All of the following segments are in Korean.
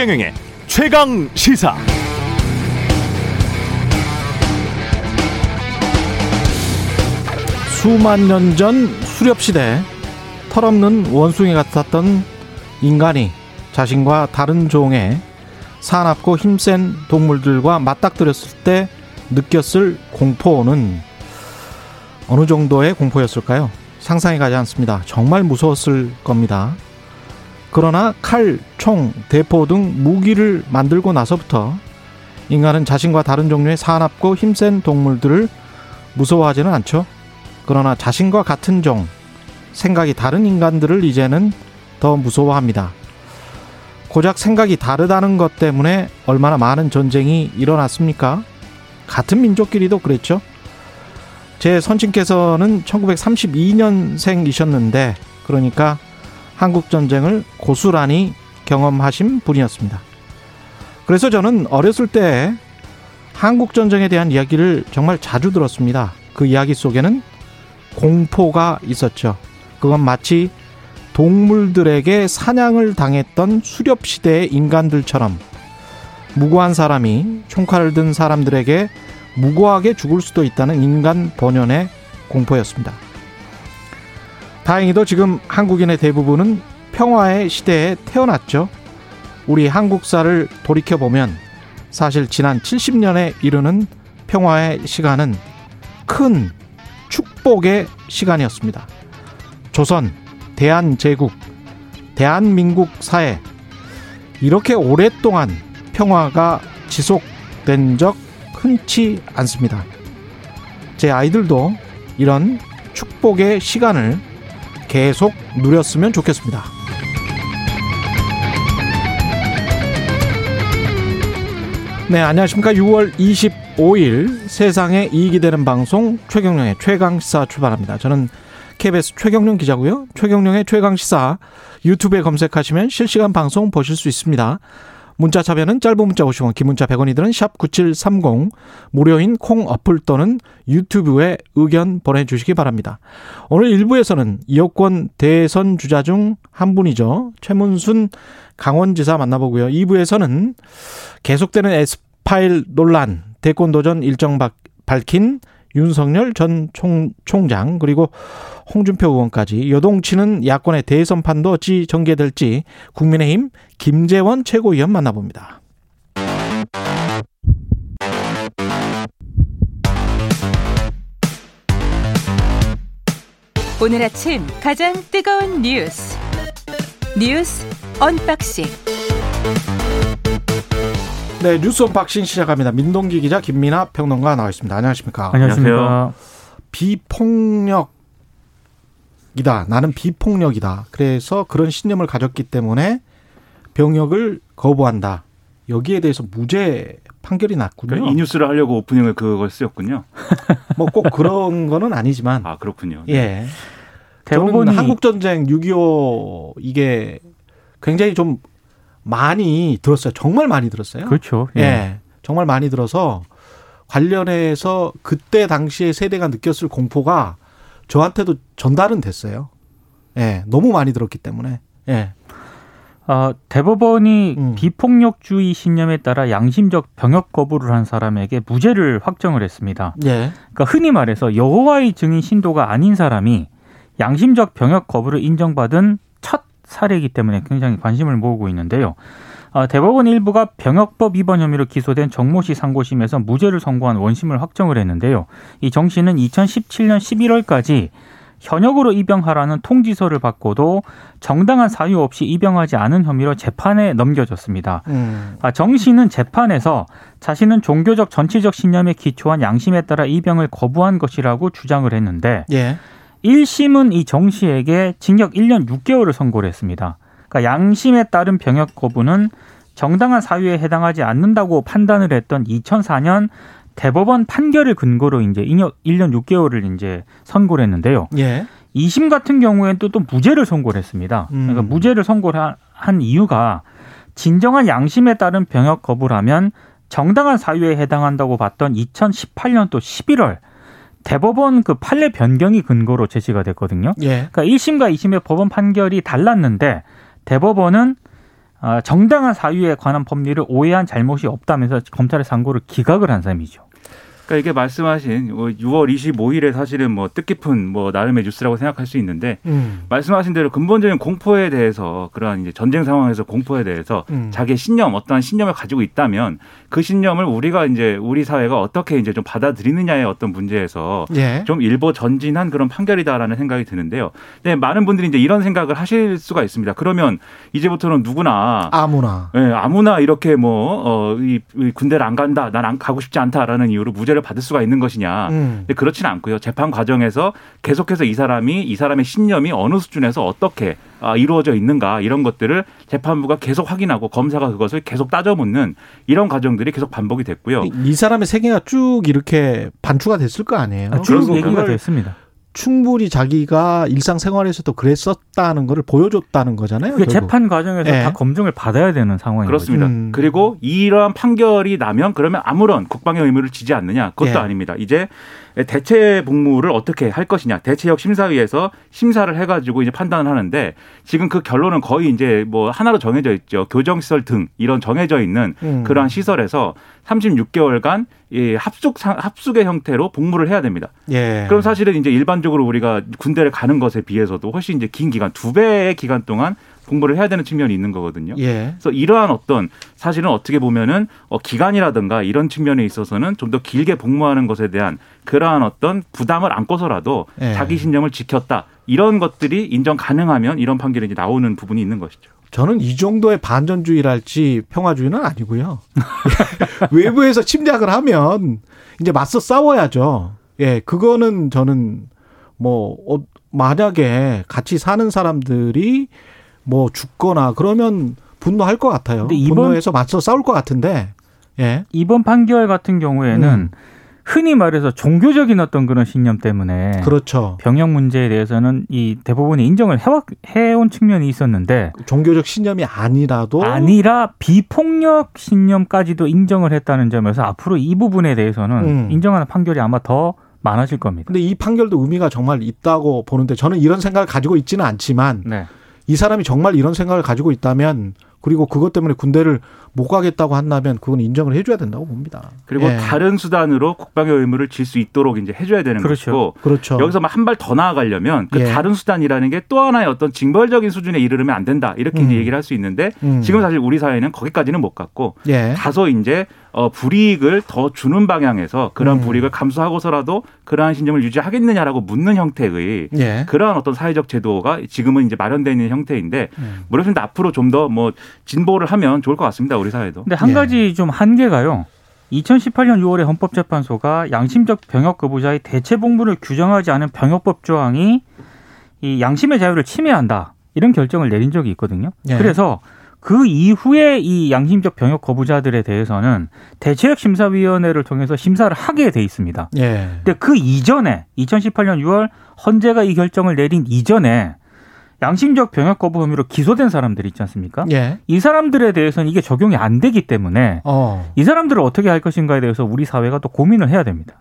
최경영의 최강 시사. 수만 년 전 수렵 시대 털없는 원숭이 같았던 인간이 자신과 다른 종의 사납고 힘센 동물들과 맞닥뜨렸을 때 느꼈을 공포는 어느 정도의 공포였을까요? 상상이 가지 않습니다. 정말 무서웠을 겁니다. 그러나 칼, 총, 대포 등 무기를 만들고 나서부터 인간은 자신과 다른 종류의 사납고 힘센 동물들을 무서워하지는 않죠. 그러나 자신과 같은 종, 생각이 다른 인간들을 이제는 더 무서워합니다. 고작 생각이 다르다는 것 때문에 얼마나 많은 전쟁이 일어났습니까? 같은 민족끼리도 그랬죠. 제 선친께서는 1932년생이셨는데, 그러니까 한국전쟁을 고스란히 경험하신 분이었습니다. 그래서 저는 어렸을 때 한국전쟁에 대한 이야기를 정말 자주 들었습니다. 그 이야기 속에는 공포가 있었죠. 그건 마치 동물들에게 사냥을 당했던 수렵시대의 인간들처럼 무고한 사람이 총칼을 든 사람들에게 무고하게 죽을 수도 있다는 인간 본연의 공포였습니다. 다행히도 지금 한국인의 대부분은 평화의 시대에 태어났죠. 우리 한국사를 돌이켜보면 사실 지난 70년에 이르는 평화의 시간은 큰 축복의 시간이었습니다. 조선, 대한제국, 대한민국 사회 이렇게 오랫동안 평화가 지속된 적 흔치 않습니다. 제 아이들도 이런 축복의 시간을 계속 누렸으면 좋겠습니다. 네, 안녕하십니까. 6월 25일 세상에 이익이 되는 방송 최경령의 최강시사 출발합니다. 저는 KBS 최경령 기자고요. 최경령의 최강시사 유튜브에 검색하시면 실시간 방송 보실 수 있습니다. 문자 참여는 짧은 문자 50원, 긴 문자 100원이들은 샵 9730, 무료인 콩 어플 또는 유튜브에 의견 보내주시기 바랍니다. 오늘 1부에서는 여권 대선 주자 중 한 분이죠. 최문순 강원지사 만나보고요. 2부에서는 계속되는 에스파일 논란, 대권 도전 일정 밝힌 윤석열 전 총, 총장 그리고 홍준표 의원까지 여동치는 야권의 대선판도 어찌 전개될지 국민의힘 김재원 최고위원 만나봅니다. 오늘 아침 가장 뜨거운 뉴스 뉴스 언박싱 네, 뉴스 언박싱 시작합니다. 민동기 기자 김민아 평론가 나와 있습니다. 안녕하십니까? 안녕하십니까? 비폭력이다. 나는 비폭력이다. 그래서 그런 신념을 가졌기 때문에 병역을 거부한다. 여기에 대해서 무죄 판결이 났군요. 그러니까 이 뉴스를 하려고 오프닝을 그걸 쓰였군요. 뭐 꼭 그런 거는 아니지만. 아 그렇군요. 네. 예. 대부분 한국 전쟁 6.25 이게 굉장히 좀 많이 들었어요. 정말 많이 들었어요. 그렇죠. 예. 예. 정말 많이 들어서 관련해서 그때 당시에 세대가 느꼈을 공포가 저한테도 전달은 됐어요. 예. 너무 많이 들었기 때문에. 예. 어, 대법원이 음. 비폭력주의 신념에 따라 양심적 병역 거부를 한 사람에게 무죄를 확정을 했습니다. 예. 그러니까 흔히 말해서 여호와의 증인 신도가 아닌 사람이 양심적 병역 거부를 인정받은 첫 사례이기 때문에 굉장히 관심을 모으고 있는데요. 아, 대법원 일부가 병역법 위반 혐의로 기소된 정모 씨 상고심에서 무죄를 선고한 원심을 확정을 했는데요. 이 정 씨는 2017년 11월까지 현역으로 입영하라는 통지서를 받고도 정당한 사유 없이 입영하지 않은 혐의로 재판에 넘겨졌습니다. 음. 아, 정 씨는 재판에서 자신은 종교적 전체적 신념에 기초한 양심에 따라 입영을 거부한 것이라고 주장을 했는데 예. 1심은 이 정 씨에게 징역 1년 6개월을 선고를 했습니다. 그러니까 양심에 따른 병역 거부는 정당한 사유에 해당하지 않는다고 판단을 했던 2004년 대법원 판결을 근거로 이제 1년 6개월을 이제 선고를 했는데요. 예. 2심 같은 경우에는 또, 또 무죄를 선고를 했습니다. 그러니까 음. 무죄를 선고를 한 이유가 진정한 양심에 따른 병역 거부라면 정당한 사유에 해당한다고 봤던 2018년도 11월 대법원 그 판례 변경이 근거로 제시가 됐거든요. 예. 그러니까 1심과 2심의 법원 판결이 달랐는데 대법원은 아, 정당한 사유에 관한 법리를 오해한 잘못이 없다면서 검찰의 상고를 기각을 한 셈이죠. 그러니까 이게 말씀하신 6월 25일에 사실은 뭐 뜻깊은 뭐 나름의 뉴스라고 생각할 수 있는데 음. 말씀하신 대로 근본적인 공포에 대해서 그러한 이제 전쟁 상황에서 공포에 대해서 음. 자기의 신념 어떠한 신념을 가지고 있다면 그 신념을 우리가 이제 우리 사회가 어떻게 이제 좀 받아들이느냐의 어떤 문제에서 예. 좀 일보 전진한 그런 판결이다라는 생각이 드는데요. 네, 많은 분들이 이제 이런 생각을 하실 수가 있습니다. 그러면 이제부터는 누구나 아무나. 예, 아무나 이렇게 뭐, 어, 이, 이 군대를 안 간다, 난 안 가고 싶지 않다라는 이유로 무죄를 받을 수가 있는 것이냐. 음. 근데 그렇지는 않고요. 재판 과정에서 계속해서 이 사람이, 이 사람의 신념이 어느 수준에서 어떻게 아, 이루어져 있는가 이런 것들을 재판부가 계속 확인하고 검사가 그것을 계속 따져묻는 이런 과정들이 계속 반복이 됐고요. 이, 이 사람의 세계가 쭉 이렇게 반추가 됐을 거 아니에요. 아, 쭉 얘기가 됐습니다. 충분히 자기가 일상생활에서도 그랬었다는 거를 보여줬다는 거잖아요. 그게 결국. 재판 과정에서 예. 다 검증을 받아야 되는 상황인 그렇습니다. 음. 그리고 이러한 판결이 나면 그러면 아무런 국방의 의무를 지지 않느냐? 그것도 예. 아닙니다. 이제 대체 복무를 어떻게 할 것이냐? 대체역 심사위에서 심사를 해가지고 이제 판단을 하는데 지금 그 결론은 거의 이제 뭐 하나로 정해져 있죠. 교정시설 등 이런 정해져 있는 음. 그러한 시설에서 36개월간 이 합숙 상- 합숙의 형태로 복무를 해야 됩니다. 예. 그럼 사실은 이제 일반적으로 우리가 군대를 가는 것에 비해서도 훨씬 이제 긴 기간 두 배의 기간 동안 복무를 해야 되는 측면이 있는 거거든요. 예. 그래서 이러한 어떤 사실은 어떻게 보면은 어, 기간이라든가 이런 측면에 있어서는 좀 더 길게 복무하는 것에 대한 그러한 어떤 부담을 안고서라도 예. 자기 신념을 지켰다 이런 것들이 인정 가능하면 이런 판결이 이제 나오는 부분이 있는 것이죠. 저는 이 정도의 반전주의랄지 평화주의는 아니고요. 외부에서 침략을 하면 이제 맞서 싸워야죠. 예, 그거는 저는 뭐 어, 만약에 같이 사는 사람들이 뭐 죽거나 그러면 분노할 것 같아요. 근데 이번- 분노해서 맞서 싸울 것 같은데, 예, 이번 판결 같은 경우에는 음. 흔히 말해서 종교적인 어떤 그런 신념 때문에 그렇죠. 병역 문제에 대해서는 이 대법원이 인정을 해왔, 해온 측면이 있었는데 종교적 신념이 아니라도 아니라 비폭력 신념까지도 인정을 했다는 점에서 앞으로 이 부분에 대해서는 음. 인정하는 판결이 아마 더 많아질 겁니다. 근데 이 판결도 의미가 정말 있다고 보는데 저는 이런 생각을 가지고 있지는 않지만 네. 이 사람이 정말 이런 생각을 가지고 있다면 그리고 그것 때문에 군대를 못 가겠다고 한다면 그건 인정을 해줘야 된다고 봅니다. 그리고 예. 다른 수단으로 국방의 의무를 질 수 있도록 이제 해줘야 되는 그렇죠. 것이고 그렇죠. 여기서 한 발 더 나아가려면 그 예. 다른 수단이라는 게 또 하나의 어떤 징벌적인 수준에 이르르면 안 된다 이렇게 이제 음. 얘기를 할 수 있는데 음. 지금 사실 우리 사회는 거기까지는 못 갔고 예. 다소 이제 어 불이익을 더 주는 방향에서 그런 음. 불이익을 감수하고서라도 그러한 신념을 유지하겠느냐라고 묻는 형태의 예. 그러한 어떤 사회적 제도가 지금은 이제 마련되어 있는 형태인데 음. 물론 앞으로 좀 더 뭐 진보를 하면 좋을 것 같습니다 우리 사회도. 근데 한 예. 가지 좀 한계가요. 2018년 6월에 헌법재판소가 양심적 병역 거부자의 대체 복무를 규정하지 않은 병역법 조항이 이 양심의 자유를 침해한다. 이런 결정을 내린 적이 있거든요. 예. 그래서 그 이후에 이 양심적 병역 거부자들에 대해서는 대체역 심사위원회를 통해서 심사를 하게 돼 있습니다. 예. 근데 그 이전에 2018년 6월 헌재가 이 결정을 내린 이전에 양심적 병역 거부 혐의로 기소된 사람들 있지 않습니까? 예. 이 사람들에 대해서는 이게 적용이 안 되기 때문에 어. 이 사람들을 어떻게 할 것인가에 대해서 우리 사회가 또 고민을 해야 됩니다.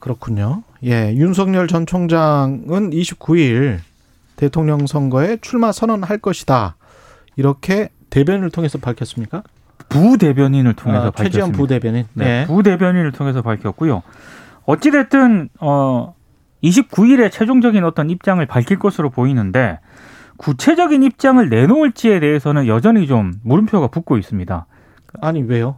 그렇군요. 예. 윤석열 전 총장은 29일 대통령 선거에 출마 선언할 것이다. 이렇게 대변을 통해서 밝혔습니까? 부대변인을 통해서 아, 밝혔습니다. 부대변인. 네, 네. 부대변인을 통해서 밝혔고요. 어찌 됐든 어 29일에 최종적인 어떤 입장을 밝힐 것으로 보이는데 구체적인 입장을 내놓을지에 대해서는 여전히 좀 물음표가 붙고 있습니다. 아니 왜요?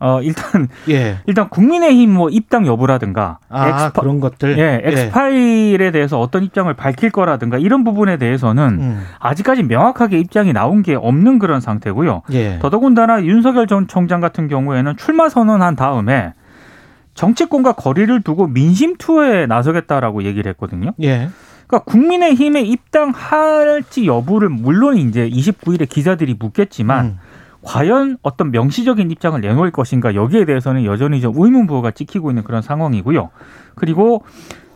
어 일단 예. 일단 국민의힘 뭐 입당 여부라든가 아 엑스파, 그런 것들. 예, 엑스파일에 대해서 어떤 입장을 밝힐 거라든가 이런 부분에 대해서는 음. 아직까지 명확하게 입장이 나온 게 없는 그런 상태고요. 예. 더더군다나 윤석열 전 총장 같은 경우에는 출마 선언한 다음에 정치권과 거리를 두고 민심 투어에 나서겠다라고 얘기를 했거든요. 예. 그러니까 국민의힘에 입당할지 여부를 물론 이제 29일에 기자들이 묻겠지만 음. 과연 어떤 명시적인 입장을 내놓을 것인가 여기에 대해서는 여전히 좀 의문부호가 찍히고 있는 그런 상황이고요. 그리고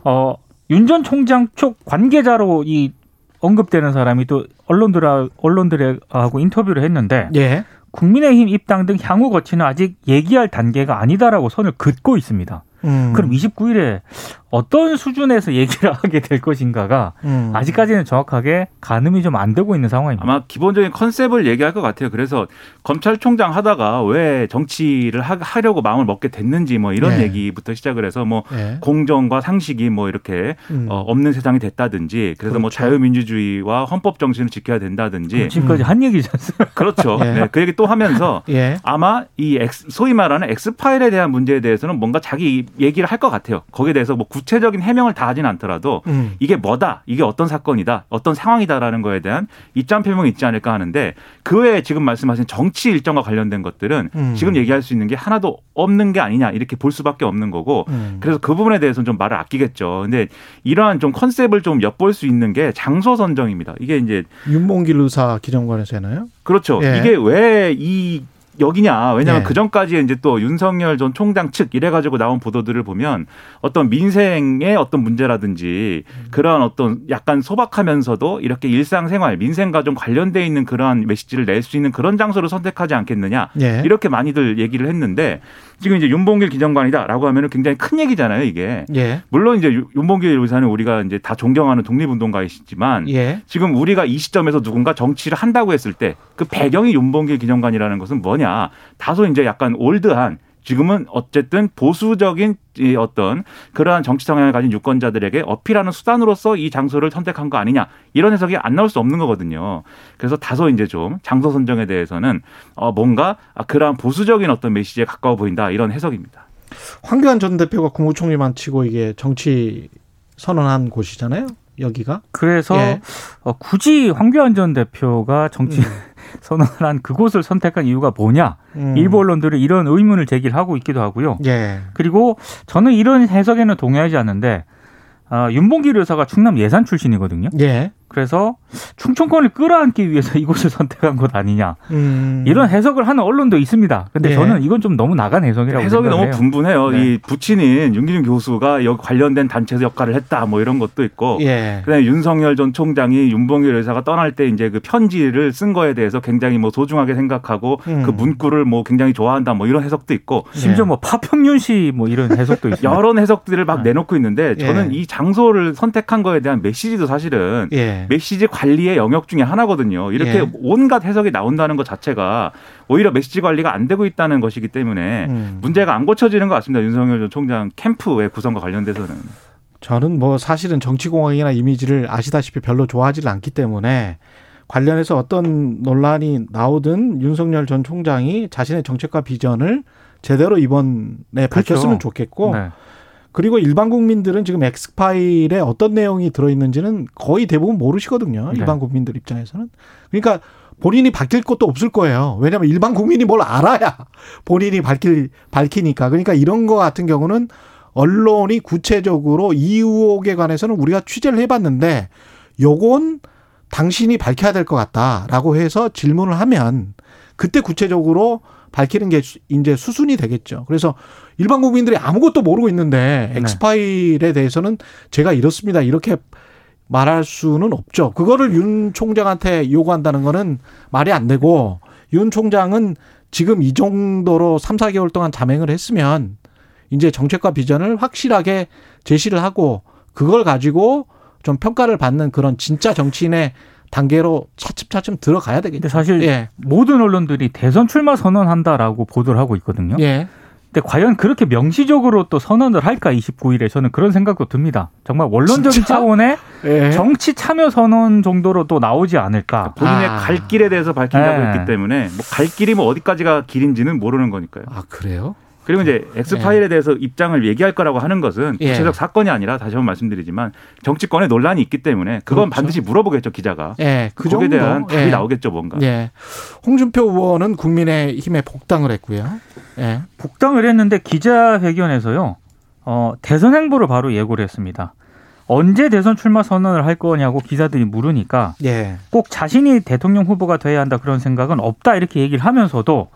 어, 윤 전 총장 쪽 관계자로 이 언급되는 사람이 또 언론들 언론들하고 인터뷰를 했는데 예. 국민의힘 입당 등 향후 거취는 아직 얘기할 단계가 아니다라고 선을 긋고 있습니다. 음. 그럼 29일에 어떤 수준에서 얘기를 하게 될 것인가가 음. 아직까지는 정확하게 가늠이 좀 안 되고 있는 상황입니다. 아마 기본적인 컨셉을 얘기할 것 같아요. 그래서 검찰총장 하다가 왜 정치를 하, 려고 마음을 먹게 됐는지 뭐 이런 네. 얘기부터 시작을 해서 뭐 예. 공정과 상식이 뭐 이렇게 음. 어, 없는 세상이 됐다든지 그래서 뭐 그렇죠. 자유민주주의와 헌법 정신을 지켜야 된다든지 지금까지 한 얘기지 않습니까? 그렇죠. 예. 네, 그 얘기 또 하면서 예. 아마 이 X, 소위 말하는 X파일에 대한 문제에 대해서는 뭔가 자기 얘기를 할 것 같아요. 거기에 대해서 뭐 구체적인 해명을 다 하진 않더라도 음. 이게 뭐다, 이게 어떤 사건이다, 어떤 상황이다라는 거에 대한 입장 표명이 있지 않을까 하는데 그 외에 지금 말씀하신 정치 일정과 관련된 것들은 음. 지금 얘기할 수 있는 게 하나도 없는 게 아니냐 이렇게 볼 수밖에 없는 거고 음. 그래서 그 부분에 대해서는 좀 말을 아끼겠죠. 근데 이러한 좀 컨셉을 좀 엿볼 수 있는 게 장소 선정입니다. 이게 이제 윤봉길 의사 기정관에서나요? 그렇죠. 예. 이게 왜이 여기냐. 왜냐하면 예. 그 전까지 이제 또 윤석열 전 총장 측 이래가지고 나온 보도들을 보면 어떤 민생의 어떤 문제라든지 그러한 어떤 약간 소박하면서도 이렇게 일상생활, 민생과 좀 관련돼 있는 그러한 메시지를 낼 수 있는 그런 장소를 선택하지 않겠느냐. 예. 이렇게 많이들 얘기를 했는데 지금 이제 윤봉길 기정관이다라고 하면은 굉장히 큰 얘기잖아요, 이게. 예. 물론 이제 윤봉길 의사는 우리가 이제 다 존경하는 독립운동가이시지만 예. 지금 우리가 이 시점에서 누군가 정치를 한다고 했을 때 그 배경이 윤봉길 기념관이라는 것은 뭐냐 다소 이제 약간 올드한 지금은 어쨌든 보수적인 이 어떤 그러한 정치 성향을 가진 유권자들에게 어필하는 수단으로서 이 장소를 선택한 거 아니냐 이런 해석이 안 나올 수 없는 거거든요. 그래서 다소 이제 좀 장소 선정에 대해서는 어 뭔가 아, 그러한 보수적인 어떤 메시지에 가까워 보인다 이런 해석입니다. 황교안 전 대표가 국무총리만 치고 이게 정치 선언한 곳이잖아요. 여기가. 그래서 예. 어, 굳이 황교안 전 대표가 정치 음. 선언을 한 그곳을 선택한 이유가 뭐냐? 음. 일부 언론들은 이런 의문을 제기를 하고 있기도 하고요. 예. 그리고 저는 이런 해석에는 동의하지 않는데 아, 윤봉길 의사가 충남 예산 출신이거든요. 예. 그래서 충청권을 끌어안기 위해서 이곳을 선택한 것 아니냐 음. 이런 해석을 하는 언론도 있습니다. 근데 예. 저는 이건 좀 너무 나간 해석이라고 해석이. 너무 분분해요. 네. 이 부친인 윤기준 교수가 여기 관련된 단체에서 역할을 했다 뭐 이런 것도 있고 예. 그다음에 윤석열 전 총장이 윤봉길 의사가 떠날 때 이제 그 편지를 쓴 거에 대해서 굉장히 뭐 소중하게 생각하고 음. 그 문구를 뭐 굉장히 좋아한다 뭐 이런 해석도 있고 심지어 예. 뭐 파평윤 씨 뭐 이런 해석도 있습니다. 여러 해석들을 막 네. 내놓고 있는데 저는 예. 이 장소를 선택한 거에 대한 메시지도 사실은 예. 메시지 관리의 영역 중에 하나거든요. 이렇게 예. 온갖 해석이 나온다는 것 자체가 오히려 메시지 관리가 안 되고 있다는 것이기 때문에 음. 문제가 안 고쳐지는 것 같습니다. 윤석열 전 총장 캠프의 구성과 관련돼서는. 저는 뭐 사실은 정치공학이나 이미지를 아시다시피 별로 좋아하지를 않기 때문에 관련해서 어떤 논란이 나오든 윤석열 전 총장이 자신의 정책과 비전을 제대로 이번에 밝혔으면 좋겠고 네. 그리고 일반 국민들은 지금 엑스파일에 어떤 내용이 들어있는지는 거의 대부분 모르시거든요. 네. 일반 국민들 입장에서는. 그러니까 본인이 밝힐 것도 없을 거예요. 왜냐하면 일반 국민이 뭘 알아야 본인이 밝힐, 밝히니까. 그러니까 이런 거 같은 경우는 언론이 구체적으로 이 의혹에 관해서는 우리가 취재를 해봤는데 요건 당신이 밝혀야 될 것 같다라고 해서 질문을 하면 그때 구체적으로 밝히는 게 수- 이제 수순이 되겠죠. 그래서 일반 국민들이 아무것도 모르고 있는데 네. 엑스파일에 대해서는 제가 이렇습니다. 이렇게 말할 수는 없죠. 그거를 윤 총장한테 요구한다는 거는 말이 안 되고 윤 총장은 지금 이 정도로 3, 4개월 동안 자맹을 했으면 이제 정책과 비전을 확실하게 제시를 하고 그걸 가지고 좀 평가를 받는 그런 진짜 정치인의 단계로 차츰차츰 들어가야 되겠죠. 근데 사실 예. 모든 언론들이 대선 출마 선언한다라고 보도를 하고 있거든요. 예. 근데 과연 그렇게 명시적으로 또 선언을 할까 29일에 저는 그런 생각도 듭니다. 정말 원론적인 진짜? 차원의 예. 정치 참여 선언 정도로 또 나오지 않을까. 본인의 아. 갈 길에 대해서 밝힌다고 네. 했기 때문에 뭐 갈 길이 뭐 어디까지가 길인지는 모르는 거니까요. 아, 그래요? 그리고 이제 엑스파일에 대해서 입장을 얘기할 거라고 하는 것은 예. 구체적 사건이 아니라 다시 한번 말씀드리지만 정치권에 논란이 있기 때문에 그건 그렇죠. 반드시 물어보겠죠 기자가. 예. 그 거기에 정도. 대한 답이 예. 나오겠죠 뭔가. 예. 홍준표 의원은 국민의힘에 복당을 했고요. 예. 복당을 했는데 기자회견에서요. 어, 대선 행보를 바로 예고를 했습니다. 언제 대선 출마 선언을 할 거냐고 기자들이 물으니까 예. 꼭 자신이 대통령 후보가 돼야 한다 그런 생각은 없다 이렇게 얘기를 하면서도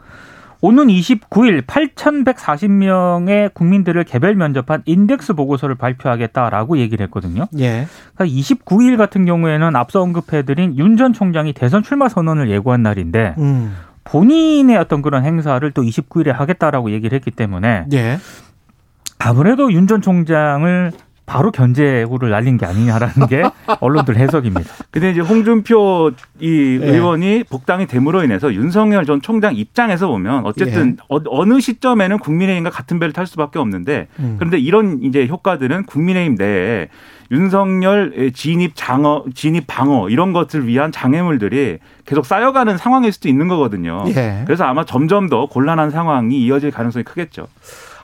오는 29일 8,140명의 국민들을 개별 면접한 인덱스 보고서를 발표하겠다라고 얘기를 했거든요. 예. 그러니까 29일 같은 경우에는 앞서 언급해드린 윤 전 총장이 대선 출마 선언을 예고한 날인데 음. 본인의 어떤 그런 행사를 또 29일에 하겠다라고 얘기를 했기 때문에 예. 아무래도 윤 전 총장을 바로 견제구를 날린 게 아니냐라는 게 언론들 해석입니다. 근데 이제 홍준표 이 예. 의원이 복당이 됨으로 인해서 윤석열 전 총장 입장에서 보면 어쨌든 어, 어느 시점에는 국민의힘과 같은 배를 탈 수밖에 없는데 음. 그런데 이런 이제 효과들은 국민의힘 내에 윤석열 진입 장어, 진입 방어 이런 것을 위한 장애물들이 계속 쌓여가는 상황일 수도 있는 거거든요. 예. 그래서 아마 점점 더 곤란한 상황이 이어질 가능성이 크겠죠.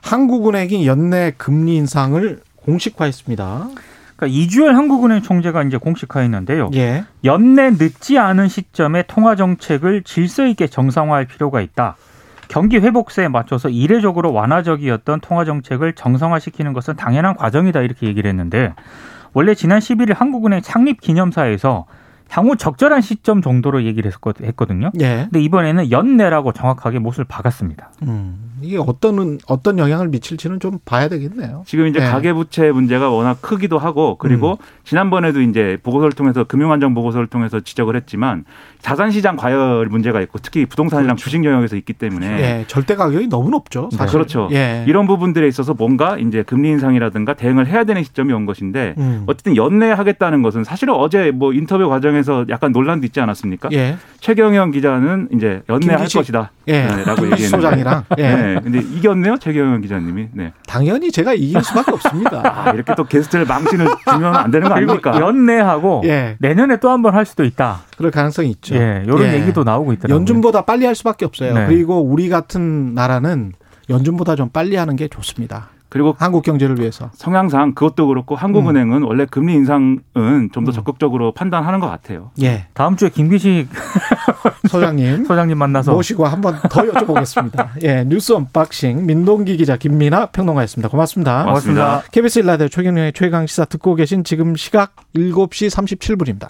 한국은행이 연내 금리 인상을 공식화했습니다. 그러니까 이주열 한국은행 총재가 이제 공식화했는데요. 예. 연내 늦지 않은 시점에 통화 정책을 질서 있게 정상화할 필요가 있다. 경기 회복세에 맞춰서 이례적으로 완화적이었던 통화 정책을 정상화시키는 것은 당연한 과정이다 이렇게 얘기를 했는데 원래 지난 11일 한국은행 창립 기념사에서 향후 적절한 시점 정도로 얘기를 했거든요. 예. 근데 이번에는 연내라고 정확하게 못을 박았습니다. 음. 이게 어떤 어떤 영향을 미칠지는 좀 봐야 되겠네요. 지금 이제 네. 가계부채 문제가 워낙 크기도 하고 그리고 지난번에도 이제 보고서를 통해서 금융안정 보고서를 통해서 지적을 했지만 자산시장 과열 문제가 있고 특히 부동산이랑 주식 영역에서 있기 때문에 예. 절대 가격이 너무 높죠. 사실. 그렇죠. 예. 이런 부분들에 있어서 뭔가 이제 금리 인상이라든가 대응을 해야 되는 시점이 온 것인데 음. 어쨌든 연내 하겠다는 것은 사실은 어제 뭐 인터뷰 과정에 서 약간 논란도 있지 않았습니까? 예. 최경영 기자는 이제 연내할 김기식. 것이다. 예. 네, 라고 얘기했는데. 소장이랑 예. 네. 근데 이겼네요, 최경영 기자님이. 네. 당연히 제가 이길 수밖에 없습니다. 아, 이렇게 또 게스트를 망신을 주면 안 되는 거 아닙니까? 연내하고 예. 내년에 또 한 번 할 수도 있다. 그럴 가능성이 있죠. 예, 이런 예. 얘기도 나오고 있더라고요. 연준보다 빨리 할 수밖에 없어요. 네. 그리고 우리 같은 나라는 연준보다 좀 빨리 하는 게 좋습니다. 그리고 한국 경제를 위해서. 성향상 그것도 그렇고 한국은행은 원래 금리 인상은 좀더 음. 적극적으로 판단하는 것 같아요. 예. 다음 주에 김기식 소장님 소장님 만나서 모시고 한번 더 여쭤보겠습니다. 예. 뉴스 언박싱 민동기 기자 김민아 평론가였습니다. 고맙습니다. 고맙습니다. KBS 일라디오 최경영의 최강 시사 듣고 계신 지금 시각 7시 37분입니다.